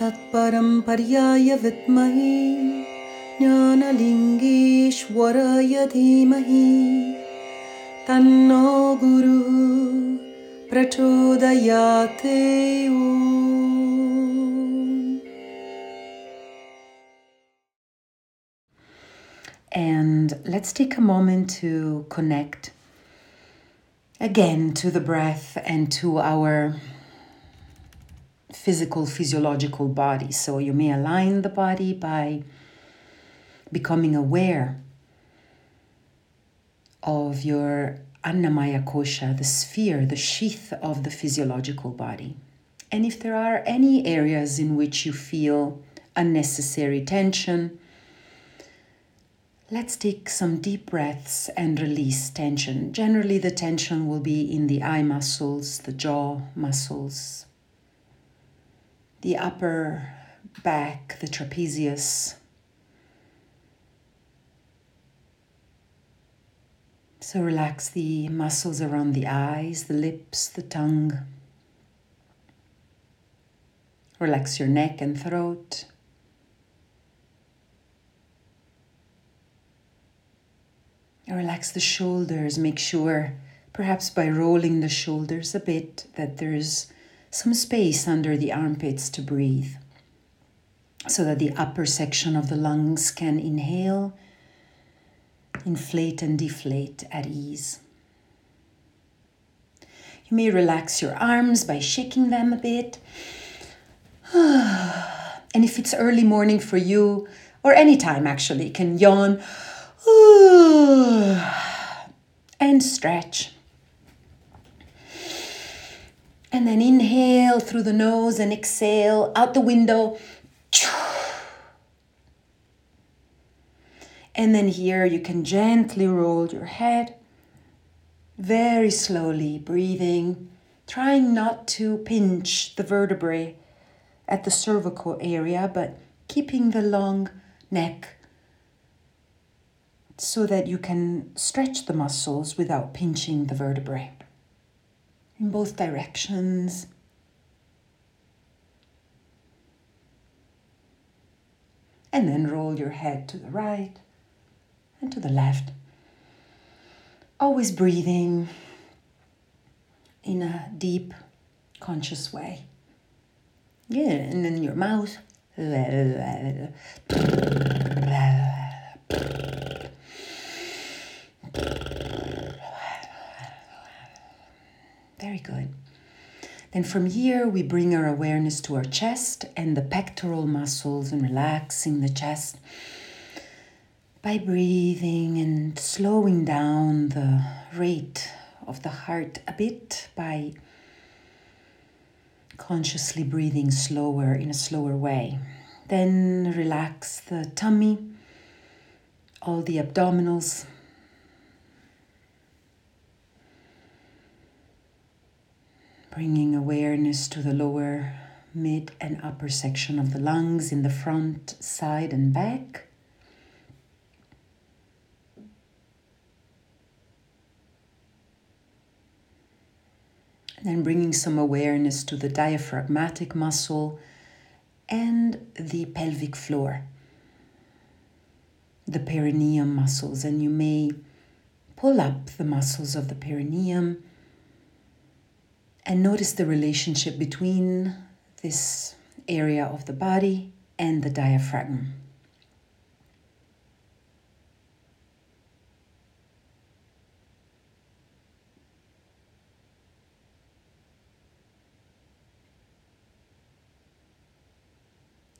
तत्परं पर्याय विद्महे ज्ञानलिङ्गेश्वराय धीमहि तन्नो गुरुः प्रचोदयात् ॐ And let's take a moment to connect again to the breath and to our physical, physiological body. So you may align the body by becoming aware of your Annamaya Kosha, the sphere, the sheath of the physiological body. And if there are any areas in which you feel unnecessary tension, Let's take some deep breaths and release tension. Generally, the tension will be in the eye muscles, the jaw muscles, the upper back, the trapezius. So relax the muscles around the eyes, the lips, the tongue. Relax your neck and throat. Relax the shoulders. Make sure, perhaps by rolling the shoulders a bit, that there's some space under the armpits to breathe so that the upper section of the lungs can inhale, inflate, and deflate at ease. You may relax your arms by shaking them a bit. And if it's early morning for you, or any time actually, you can yawn and stretch. And then inhale through the nose and exhale out the window. And then here you can gently roll your head very slowly, breathing, trying not to pinch the vertebrae at the cervical area, but keeping the long neck so that you can stretch the muscles without pinching the vertebrae in both directions. And then roll your head to the right and to the left. Always breathing in a deep, conscious way. Yeah, and then your mouth. Very good. Then from here, we bring our awareness to our chest and the pectoral muscles and relaxing the chest by breathing and slowing down the rate of the heart a bit by consciously breathing slower in a slower way. Then relax the tummy, all the abdominals, bringing awareness to the lower, mid, and upper section of the lungs in the front, side, and back. And then bringing some awareness to the diaphragmatic muscle and the pelvic floor, the perineum muscles, and you may pull up the muscles of the perineum and notice the relationship between this area of the body and the diaphragm.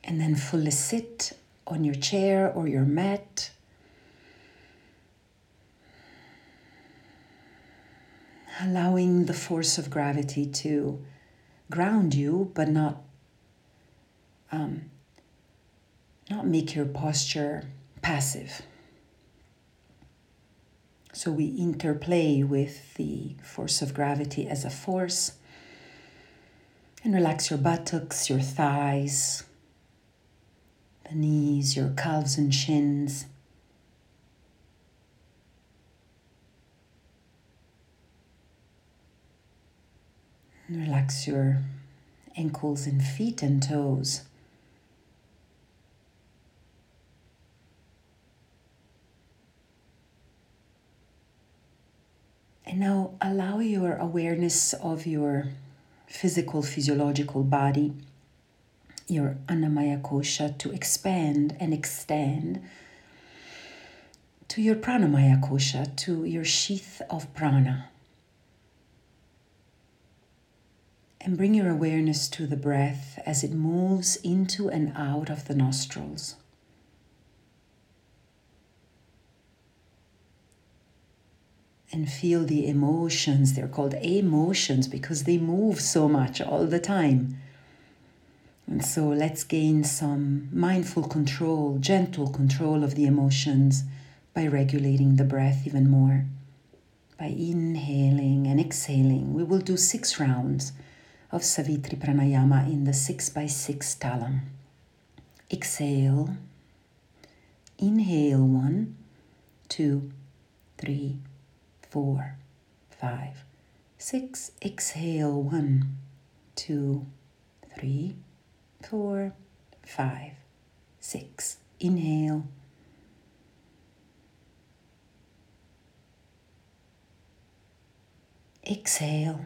And then fully sit on your chair or your mat. Allowing the force of gravity to ground you, but not um, not make your posture passive. So we interplay with the force of gravity as a force and relax your buttocks, your thighs, the knees, your calves and shins. Relax your ankles and feet and toes. And now allow your awareness of your physical, physiological body, your Annamaya Kosha, to expand and extend to your Pranamaya Kosha, to your sheath of prana. And bring your awareness to the breath as it moves into and out of the nostrils. and feel the emotions. They're called emotions because they move so much all the time. And so let's gain some mindful control, gentle control of the emotions by regulating the breath even more. By inhaling and exhaling, we will do six rounds of Savitri Pranayama in the six by six talam. Exhale, inhale one, two, three, four, five, six. Exhale one, two, three, four, five, six. Inhale. Exhale.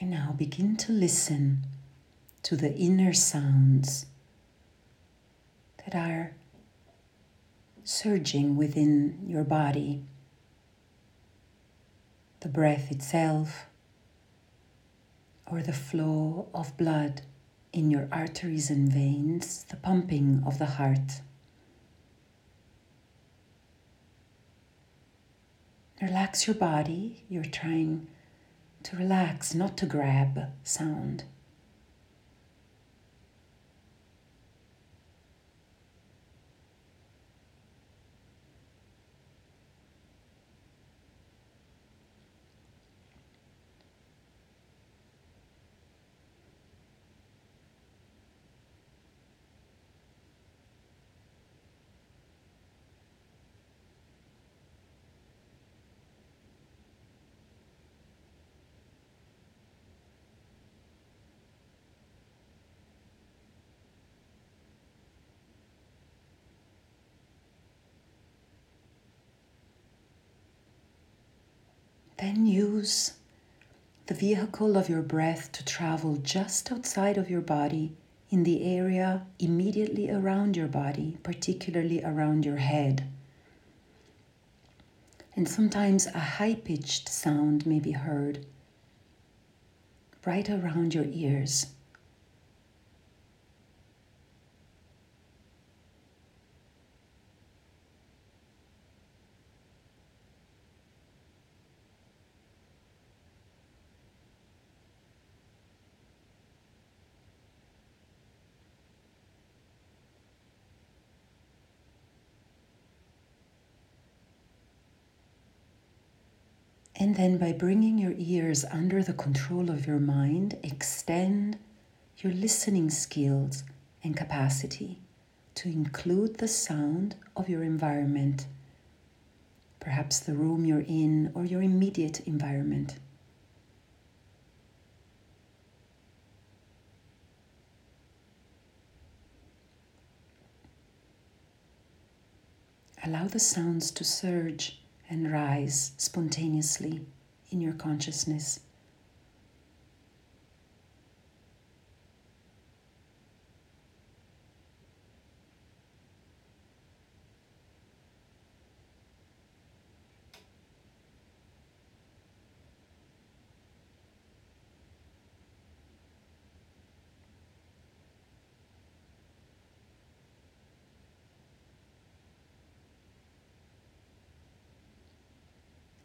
And now begin to listen to the inner sounds that are surging within your body. The breath itself, or the flow of blood in your arteries and veins, the pumping of the heart. Relax your body. You're trying to relax, not to grab sound. Then use the vehicle of your breath to travel just outside of your body in the area immediately around your body, particularly around your head. And sometimes a high pitched sound may be heard right around your ears. And then by bringing your ears under the control of your mind, extend your listening skills and capacity to include the sound of your environment, perhaps the room you're in or your immediate environment. Allow the sounds to surge and rise spontaneously in your consciousness.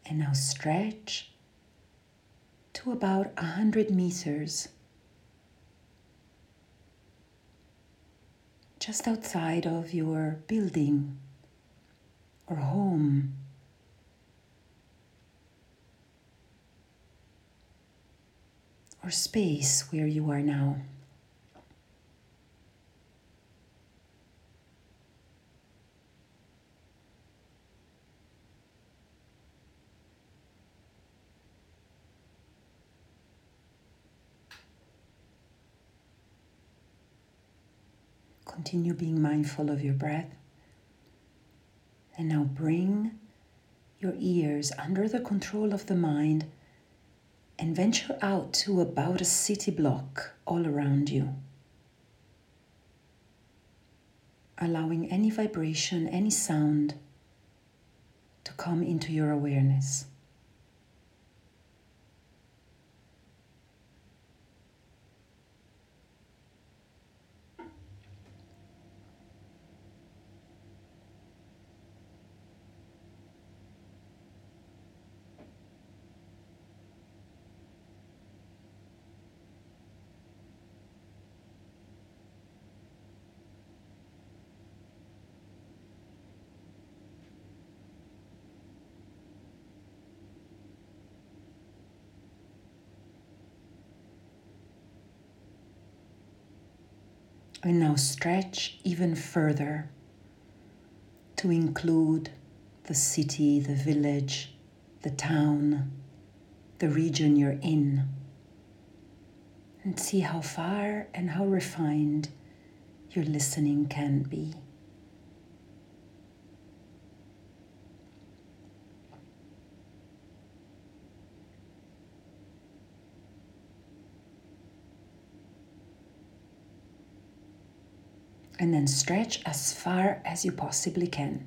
And now stretch to about a hundred meters just outside of your building or home. Or space where you are now. Continue being mindful of your breath. And now bring your ears under the control of the mind and venture out to about a city block all around you. Allowing any vibration, any sound to come into your awareness. And now stretch even further to include the city, the village, the town, the region you're in. And see how far and how refined your listening can be. And then stretch as far as you possibly can.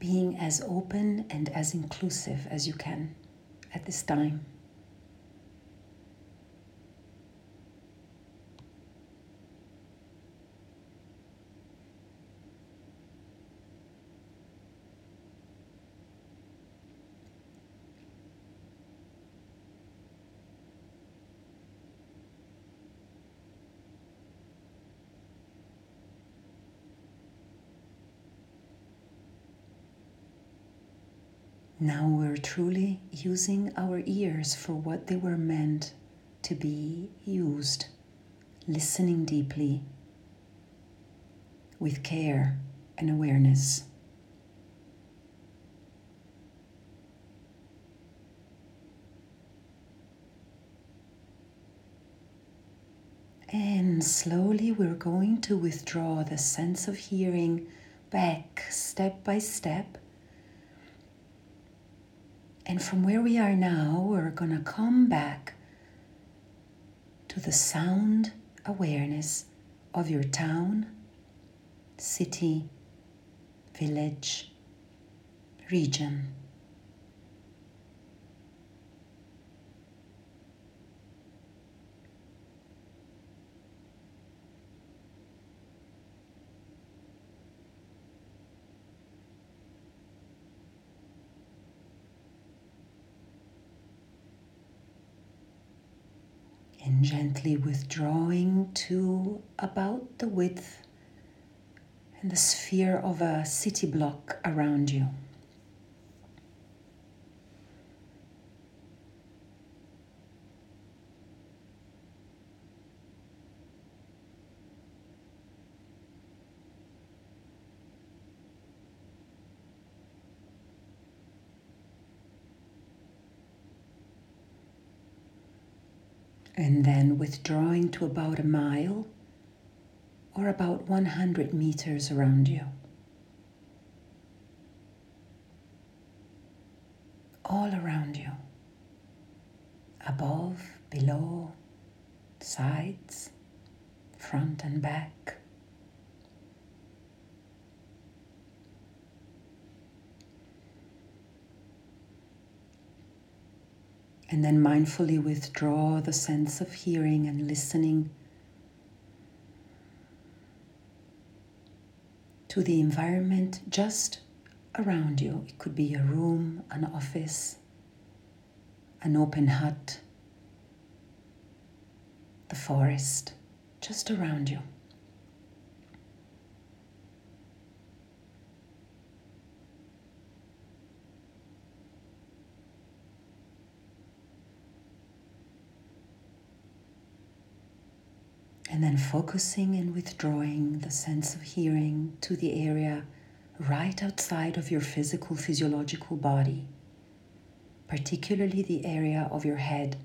Being as open and as inclusive as you can at this time. Now we're truly using our ears for what they were meant to be used, listening deeply, with care and awareness. And slowly we're going to withdraw the sense of hearing back step by step and from where we are now, we're going to come back to the sound awareness of your town, city, village, region. and gently withdrawing to about the width and the sphere of a city block around you. And then withdrawing to about a mile or about 100 meters around you. All around you, above, below, sides, front and back. And then mindfully withdraw the sense of hearing and listening to the environment just around you. It could be a room, an office, an open hut, the forest, just around you. And then focusing and withdrawing the sense of hearing to the area right outside of your physical, physiological body, particularly the area of your head.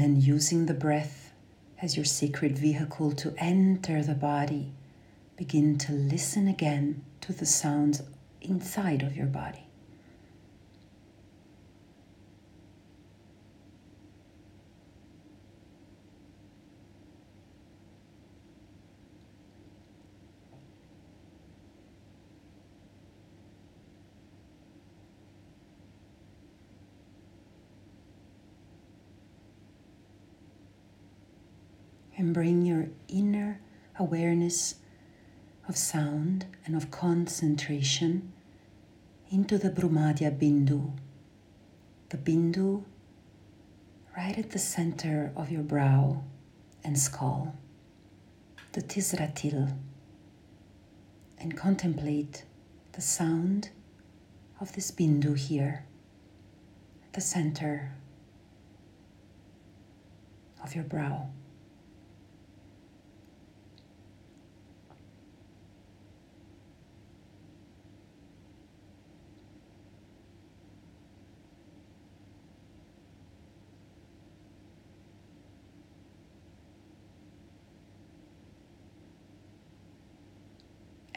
And then using the breath as your sacred vehicle to enter the body, begin to listen again to the sounds inside of your body. Bring your inner awareness of sound and of concentration into the Bhrumadhya Bindu. The Bindu right at the center of your brow and skull, the Tisratil, and contemplate the sound of this Bindu here, at the center of your brow.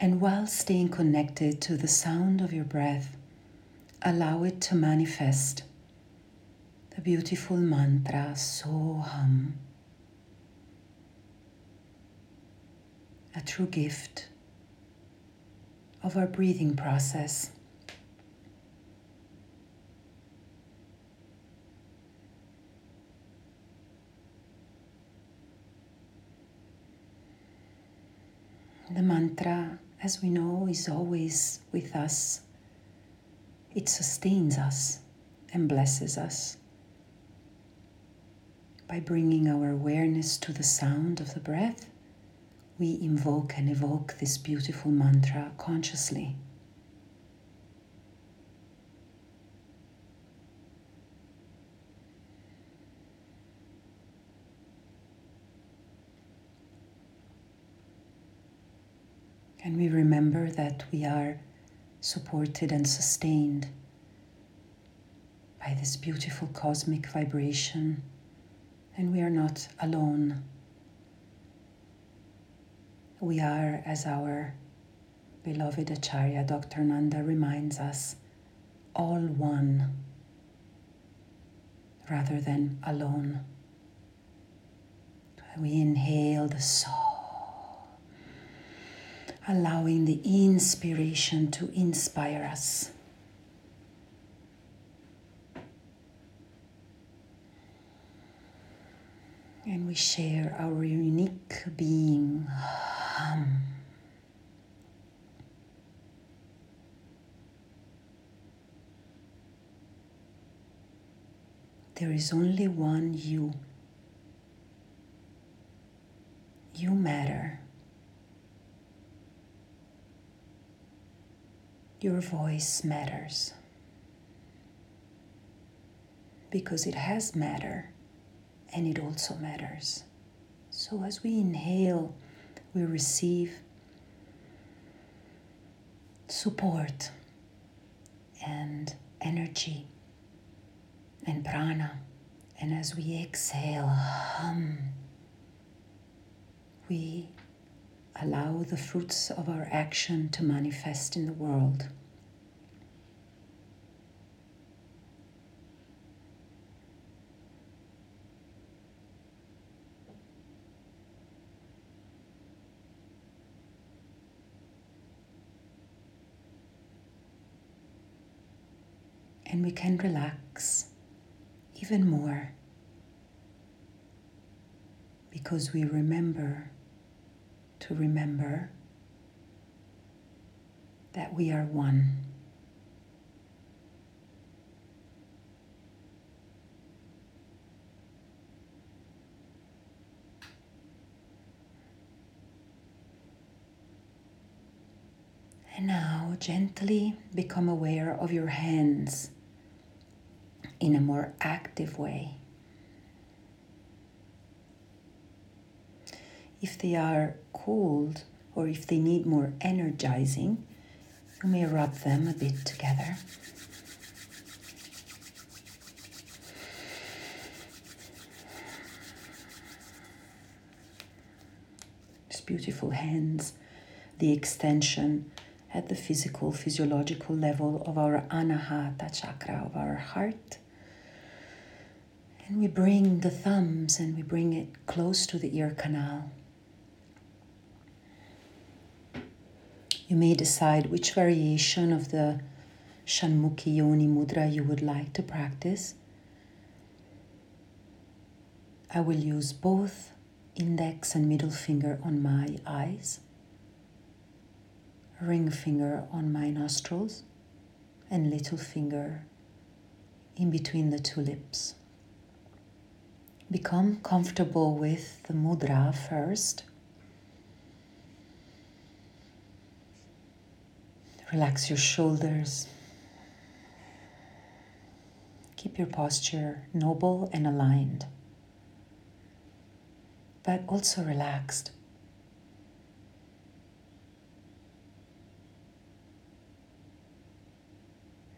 And while staying connected to the sound of your breath, allow it to manifest the beautiful mantra Soham, a true gift of our breathing process. The mantra as we know, is always with us. It sustains us and blesses us. By bringing our awareness to the sound of the breath, we invoke and evoke this beautiful mantra consciously. And we remember that we are supported and sustained by this beautiful cosmic vibration, and we are not alone. We are, as our beloved Acharya Dr. Ananda reminds us, all one rather than alone. We inhale the soul allowing the inspiration to inspire us. And we share our unique being. Hum. There is only one you. You matter. Your voice matters. because it has matter and it also matters. So as we inhale, we receive support and energy and prana. And as we exhale, hum, we allow the fruits of our action to manifest in the world. And we can relax even more because we remember to remember that we are one. And now gently become aware of your hands in a more active way. If they are cold or if they need more energizing, you may rub them a bit together. These beautiful hands, the extension at the physical, physiological level of our anahata chakra, of our heart. And we bring the thumbs and we bring it close to the ear canal. You may decide which variation of the Shanmukhi Yoni Mudra you would like to practice. I will use both index and middle finger on my eyes, ring finger on my nostrils, and little finger in between the two lips. Become comfortable with the mudra first. Relax your shoulders. Keep your posture noble and aligned, but also relaxed.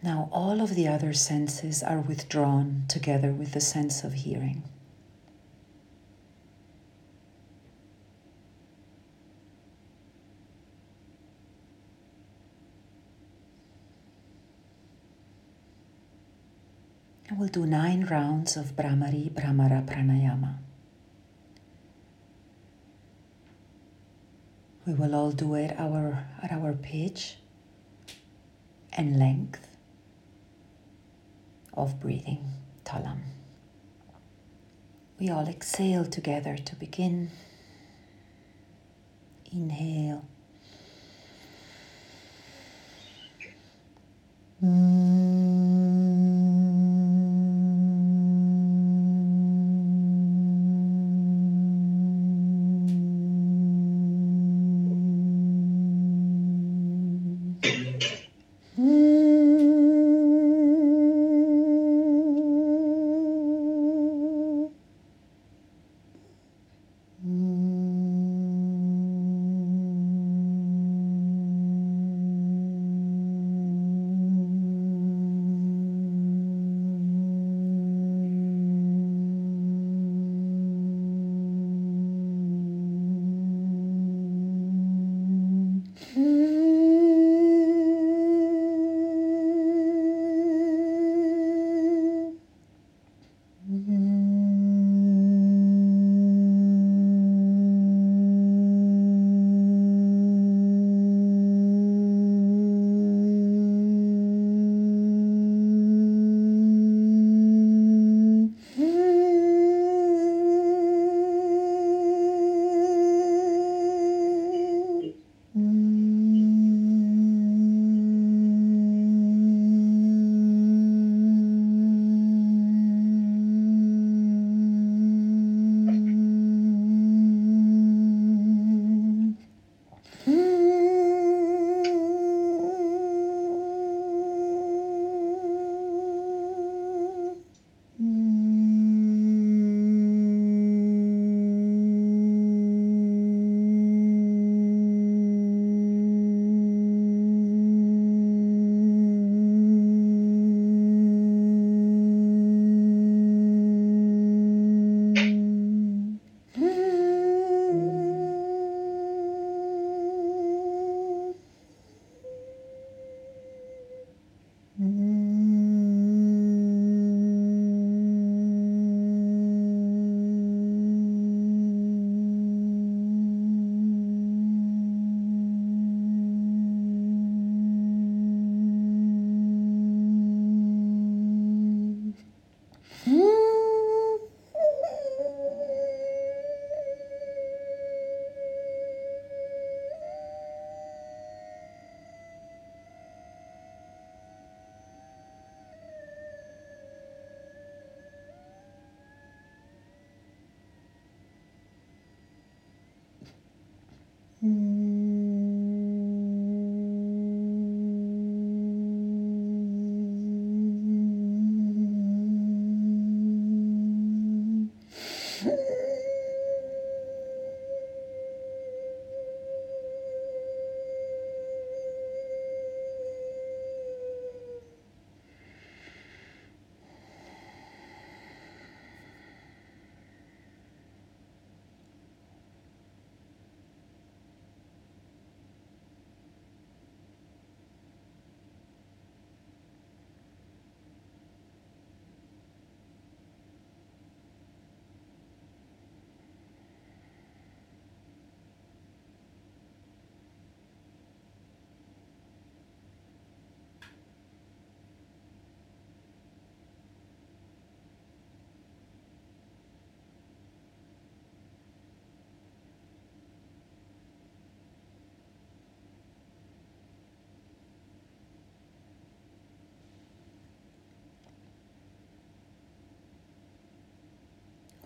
Now, all of the other senses are withdrawn together with the sense of hearing. We'll do nine rounds of Bhramari Bhramara Pranayama. We will all do it our, at our pitch and length of breathing, talam. We all exhale together to begin. Inhale. Mm.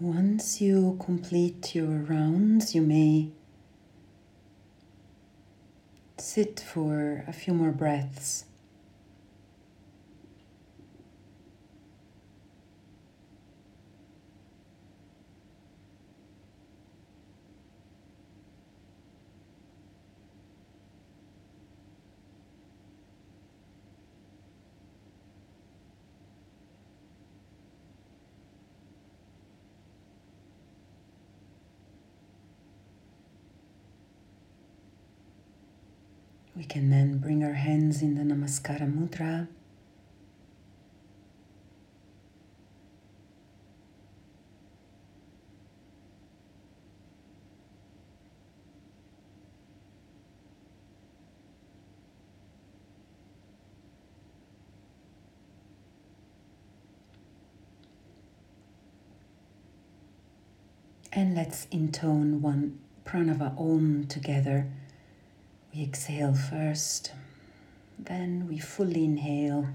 Once you complete your rounds, you may sit for a few more breaths. We can then bring our hands in the Namaskara Mudra. And let's intone one pranava om together we exhale first, then we fully inhale.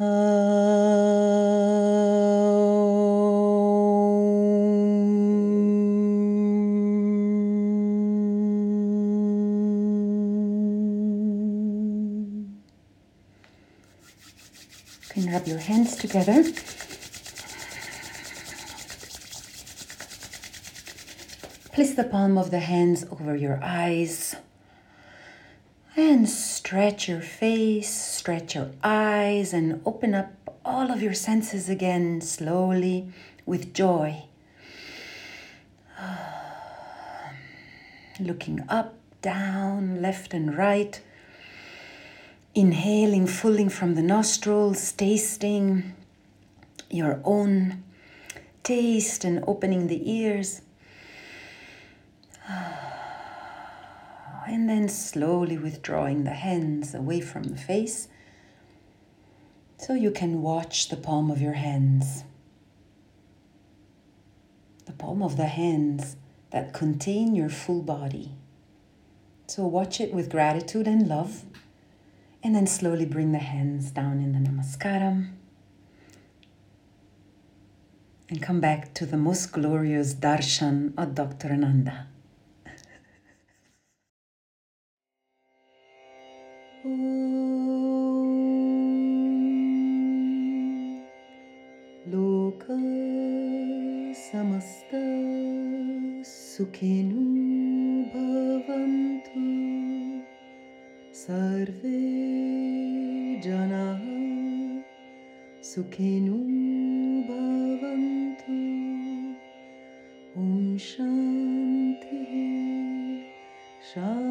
You can rub your hands together. Place the palm of the hands over your eyes and stretch your face, stretch your eyes, and open up all of your senses again slowly with joy. Looking up, down, left, and right. Inhaling fully from the nostrils, tasting your own taste and opening the ears. And then slowly withdrawing the hands away from the face so you can watch the palm of your hands. The palm of the hands that contain your full body. So watch it with gratitude and love. And then slowly bring the hands down in the Namaskaram. And come back to the most glorious darshan of Dr. Ananda. लोकसमस्ता सुखिनु भवन्तु सर्वे जनाः सुखिनु भवन्तु ॐ शान्तिः शान्ति